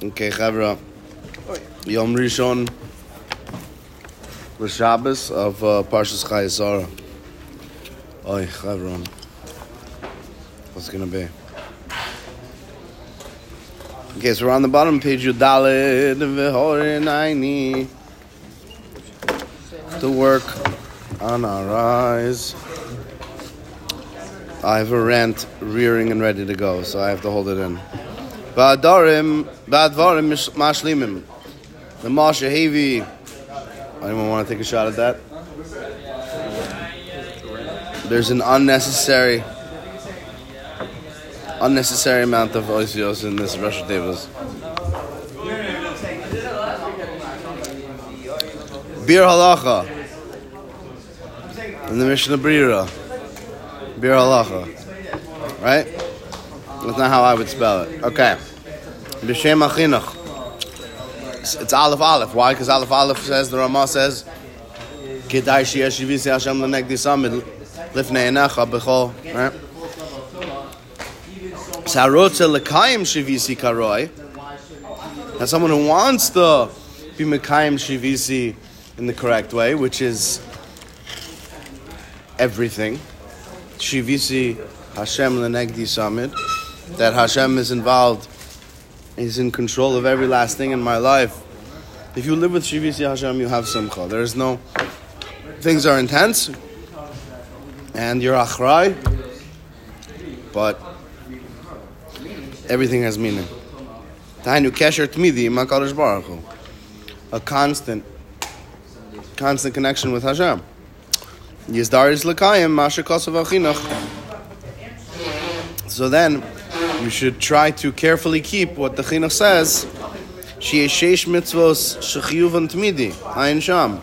Okay, Chevra. Yom Rishon, the Shabbos of uh, Parshas Chayesara. Oy, Chevra. What's it gonna be? Okay, so we're on the bottom page. Yudalid v'horin aini. To work on our eyes. I have a rant rearing and ready to go, so I have to hold it in. Ba'adarim, ba'advarim mashlimim. The Masha Hevi. Anyone want to take a shot at that? There's an unnecessary, unnecessary amount of oisios in this Rosh Devas. Bir halacha. In the Mishnah Berurah. Bir halacha. Right? That's not how I would spell it. Okay. B'shem achinuch. It's, Aleph Aleph. Why? Because Aleph Aleph says, the Ramah says, Kedai sheyesh yivisi Hashem l'negdi samid lifnei enecha b'chol. Right? Sarotze l'kayim shivisi karoi. Now someone who wants to be mekayim shivisi in the correct way, which is everything. Shivisi Hashem l'negdi samid that Hashem is involved, He's in control of every last thing in my life. If you live with Shivisi Hashem, you have simcha. There is no, things are intense, and you're achrai, but everything has meaning. Tainu kesher tmidi makadosh baruch A constant, constant connection with Hashem. Yizdar is l'kayim masha Kosovachinuch. So then, you should try to carefully keep what the chinuch says. She is Sheish mitzvos shechiyuvan tmidi ayin sham.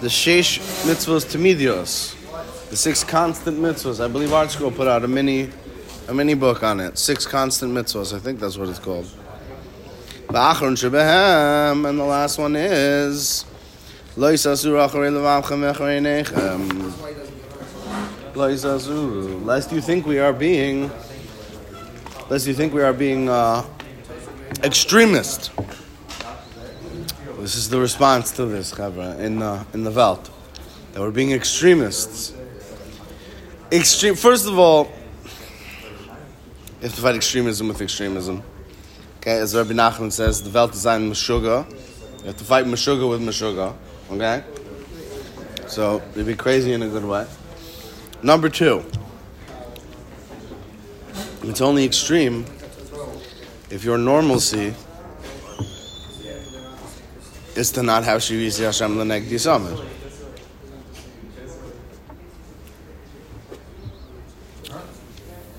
The sheish mitzvos tmidios, the six constant mitzvos. I believe ArtScroll put out a mini, a mini book on it. Six constant mitzvos. I think that's what it's called. V'achron shebehem, and the last one is lo yisasur acharei levavchem echarei nechem. Lo yisasur. Lest you think we are being lest you think we are being uh, extremist. This is the response to this, Chevra, in, uh, in the Welt. That we're being extremists. Extreme. First of all, you have to fight extremism with extremism. Okay, as Rabbi Nachman says, the Welt is ein Meshuggah. You have to fight Meshuggah with Meshuggah. Okay? So, you'd be crazy in a good way. Number two, it's only extreme if your normalcy is to not have Shivisi Hashem Lenegdi Samid.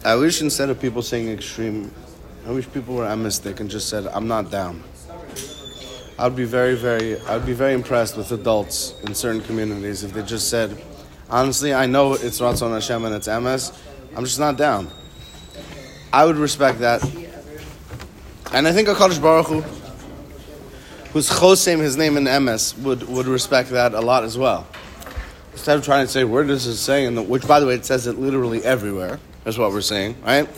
I wish instead of people saying extreme, I wish people were emistic and just said, I'm not down. I'd be very, very, I'd be very impressed with adults in certain communities if they just said, honestly, I know it's Ratzon Hashem and it's MS, I'm just not down. I would respect that. And I think HaKadosh Baruch Hu, who's Chosem, his name in MS, would, would respect that a lot as well. Instead of trying to say, where does it say, in the, which by the way, it says it literally everywhere, is what we're saying, right?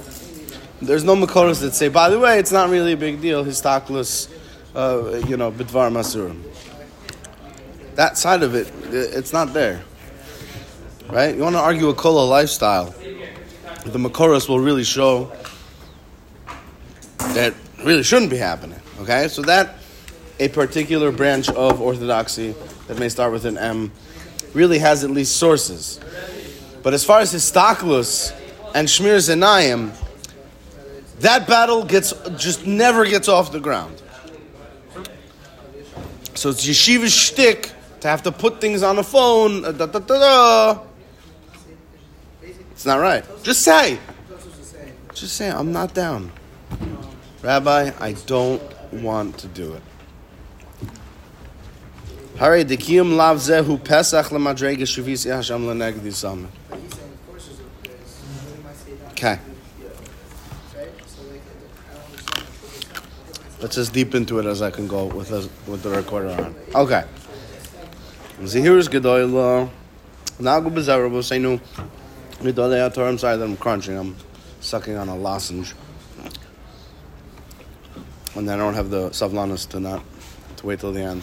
There's no Makoros that say, by the way, it's not really a big deal, histaklus, uh, you know, Bidvar Masurim. That side of it, it's not there. Right? You want to argue a Kola lifestyle the Makoros will really show really shouldn't be happening. Okay, so that a particular branch of orthodoxy that may start with an M really has at least sources. But as far as histaklus and shmir zenayim, that battle gets just never gets off the ground. So it's yeshiva's shtick to have to put things on the phone. Uh, da, da, da, da. It's not right. Just say. Just say, I'm not down. Rabbi, I don't want to do it. Hare dekiyum lav zehu pesach lemadrega shuvisi Hashem lenegdi samid. Okay. Let's as deep into it as I can go with the, with the recorder on. Okay. Zihirus gedoyla. Nagu bezerabo seinu. I'm sorry that I'm crunching. I'm sucking on a lozenge. And then I don't have the savlanus to not to wait till the end.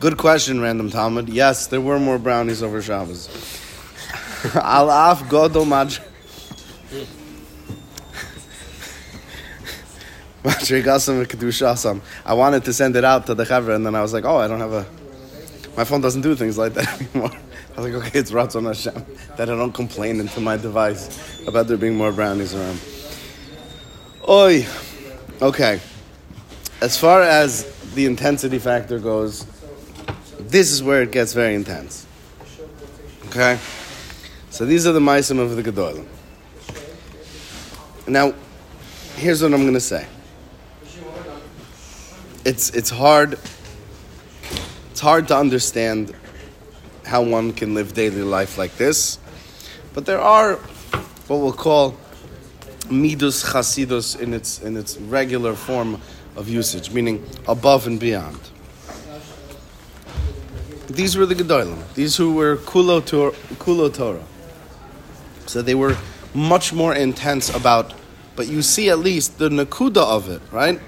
Good question, random Talmud. Yes, there were more brownies over Shabbos. Al af godol maj. I wanted to send it out to the Chevra, and then I was like, oh, I don't have a. My phone doesn't do things like that anymore. I was like, okay, it's Ratzon Hashem that I don't complain into my device about there being more brownies around. Oi. Okay. As far as the intensity factor goes, this is where it gets very intense. Okay? So these are the Maisim of the Gedolim. Now, here's what I'm going to say. It's, it's hard it's hard to understand how one can live daily life like this, but there are what we'll call midus chasidus in its in its regular form of usage, meaning above and beyond. These were the gedolim. These who were kulo, tor, kulo Torah. So they were much more intense about, but you see at least the nakuda of it, right?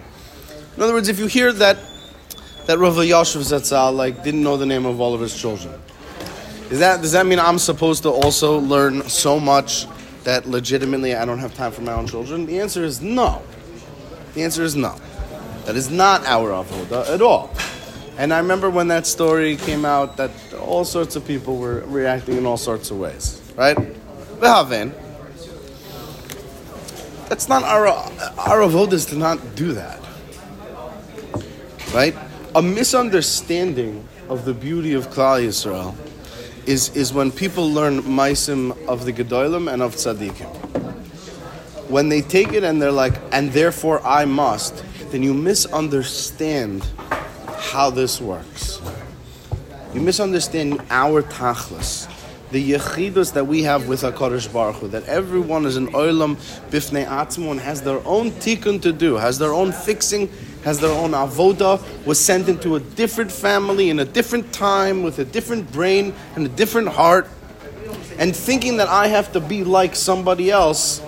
In other words, if you hear that that Rav Yashiv Zatzal like didn't know the name of all of his children, is that does that mean I'm supposed to also learn so much that legitimately I don't have time for my own children? The answer is no. The answer is no. That is not our avoda at all. And I remember when that story came out that all sorts of people were reacting in all sorts of ways, right? Behaven. That's not our our avodas to not do that, right? A misunderstanding of the beauty of Klal Yisrael is, is when people learn maisim of the Gedolim and of Tzaddikim. When they take it and they're like, and therefore I must, then you misunderstand how this works. You misunderstand our tachlis, the yechidus that we have with HaKadosh Baruch Hu, that everyone is an oilam bifnei atzmo and has their own tikkun to do, has their own fixing has their own avoda, was sent into a different family in a different time with a different brain and a different heart, and thinking that I have to be like somebody else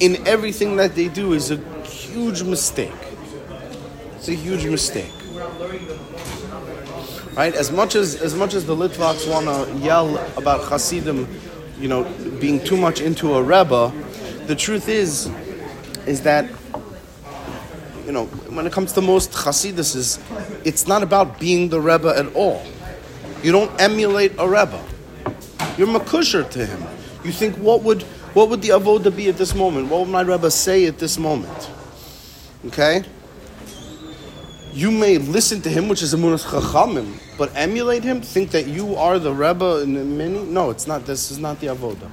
in everything that they do is a huge mistake. It's a huge mistake. Right? As much as as much as the Litvaks want to yell about Hasidim, you know, being too much into a Rebbe, the truth is, is that you know, when it comes to most Hasidus, is it's not about being the Rebbe at all. You don't emulate a Rebbe. You're makusher to him. You think, what would what would the avoda be at this moment? What would my Rebbe say at this moment? Okay. You may listen to him, which is a munas chachamim, but emulate him. Think that you are the Rebbe in the many. No, it's not. This is not the avoda.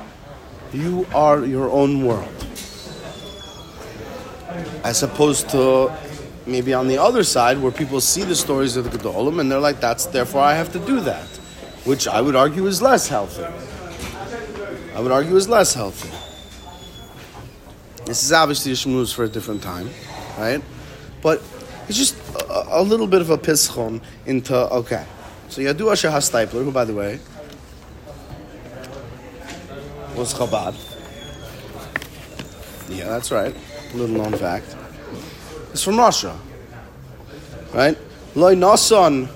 You are your own world as opposed to maybe on the other side where people see the stories of the Gedolim and they're like, that's therefore I have to do that, which I would argue is less healthy. I would argue is less healthy. This is obviously a shmooze for a different time, right? But it's just a, a little bit of a pischon into, okay. So Yadua Shahas Steipler, who by the way was Chabad. Yeah, that's right little known fact. It's from Russia. Right? Loy nasan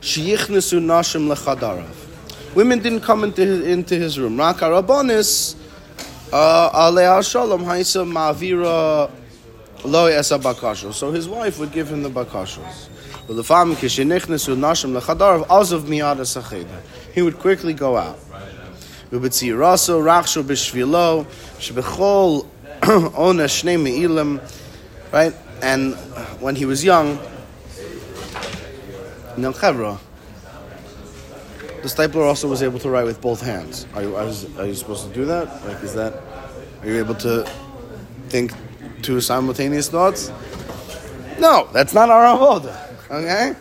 sheyichnesu nashim lechadarav. Women didn't come into his, into his room. Rak arabonis uh, alei shalom haisa ma'avira loy esa bakasho. So his wife would give him the bakashos. He would quickly go out. Raso, Rachsho, Bishvilo, Shebechol, Ona Shnei Me'ilim, right? And when he was young, Nel Chevra, the Steipler also was able to write with both hands. Are you, are you supposed to do that? Like, is that, are you able to think two simultaneous thoughts? No, that's not our avoda. Okay?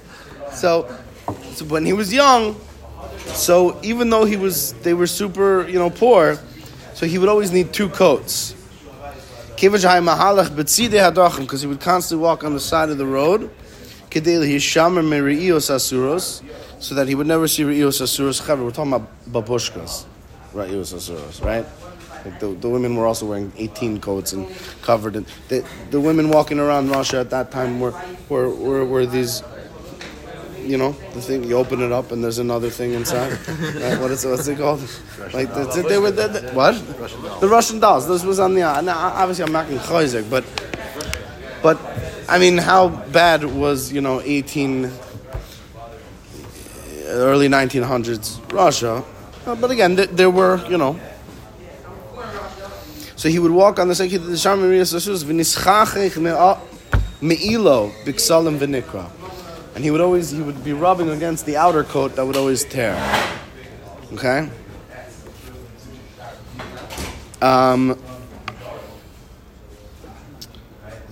So, so when he was young, so even though he was, they were super, you know, poor, so he would always need two coats because he would constantly walk on the side of the road, so that he would never see Re'ios Asuros. We're talking about babushkas, Re'ios Asuros, right? Like the, the women were also wearing 18 coats and covered. In, the, the women walking around Russia at that time were, were, were, were these, you know, the thing, you open it up and there's another thing inside. right? What is what's it called? Like, that's it, they were, the, the, what? The Russian dolls. This was on the, now, obviously I'm not in Chayzik, but, but, I mean, how bad was, you know, 18, early 1900s Russia? Uh, but again, th- there were, you know, so he would walk on the Sekhi the Sham Sasus v'nischachech me'ilo b'ksalim v'nikra. And he would always, he would be rubbing against the outer coat that would always tear. Okay? Um,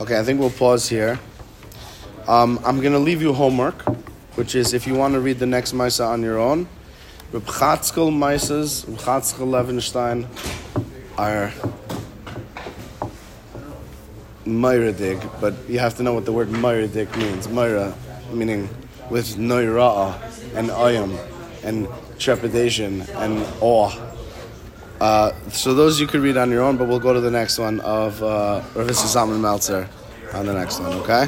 okay, I think we'll pause here. Um, I'm going to leave you homework, which is if you want to read the next Maisa on your own. Reb Chatzkel Maisas, Reb Levenstein are Myradig, but you have to know what the word Myradig means. Myra, meaning with Noira'ah and ayam and trepidation and awe. Uh, so those you could read on your own, but we'll go to the next one of uh, Rav Meltzer on the next one, okay?